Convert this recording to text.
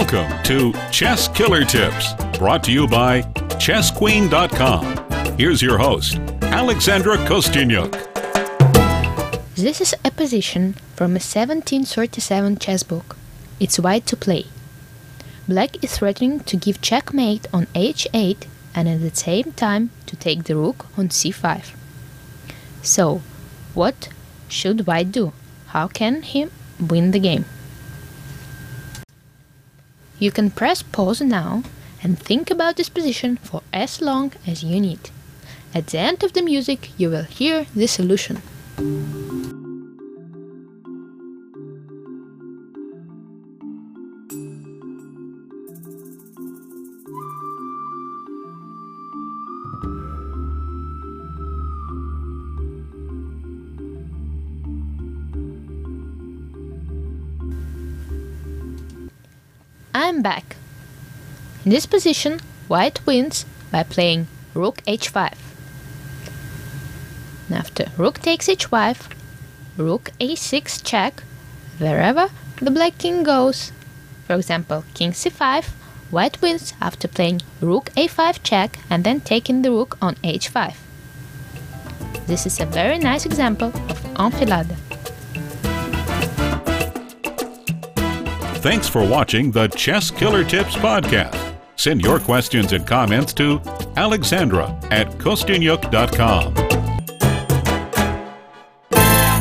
Welcome to Chess Killer Tips, brought to you by ChessQueen.com. Here's your host, Alexandra Kosteniuk. This is a position from a 1737 chess book. It's white to play. Black is threatening to give checkmate on h8 and at the same time to take the rook on c5. So, what should white do? How can he win the game? You can press pause now and think about this position for as long as you need. At the end of the music, you will hear the solution. I'm back. In this position, white wins by playing rook h5. After rook takes h5, rook a6 check, wherever the black king goes. For example, king c5, white wins after playing rook a5 check and then taking the rook on h5. This is a very nice example of enfilade. Thanks for watching the Chess Killer Tips podcast. Send your questions and comments to alexandra at kosteniuk.com.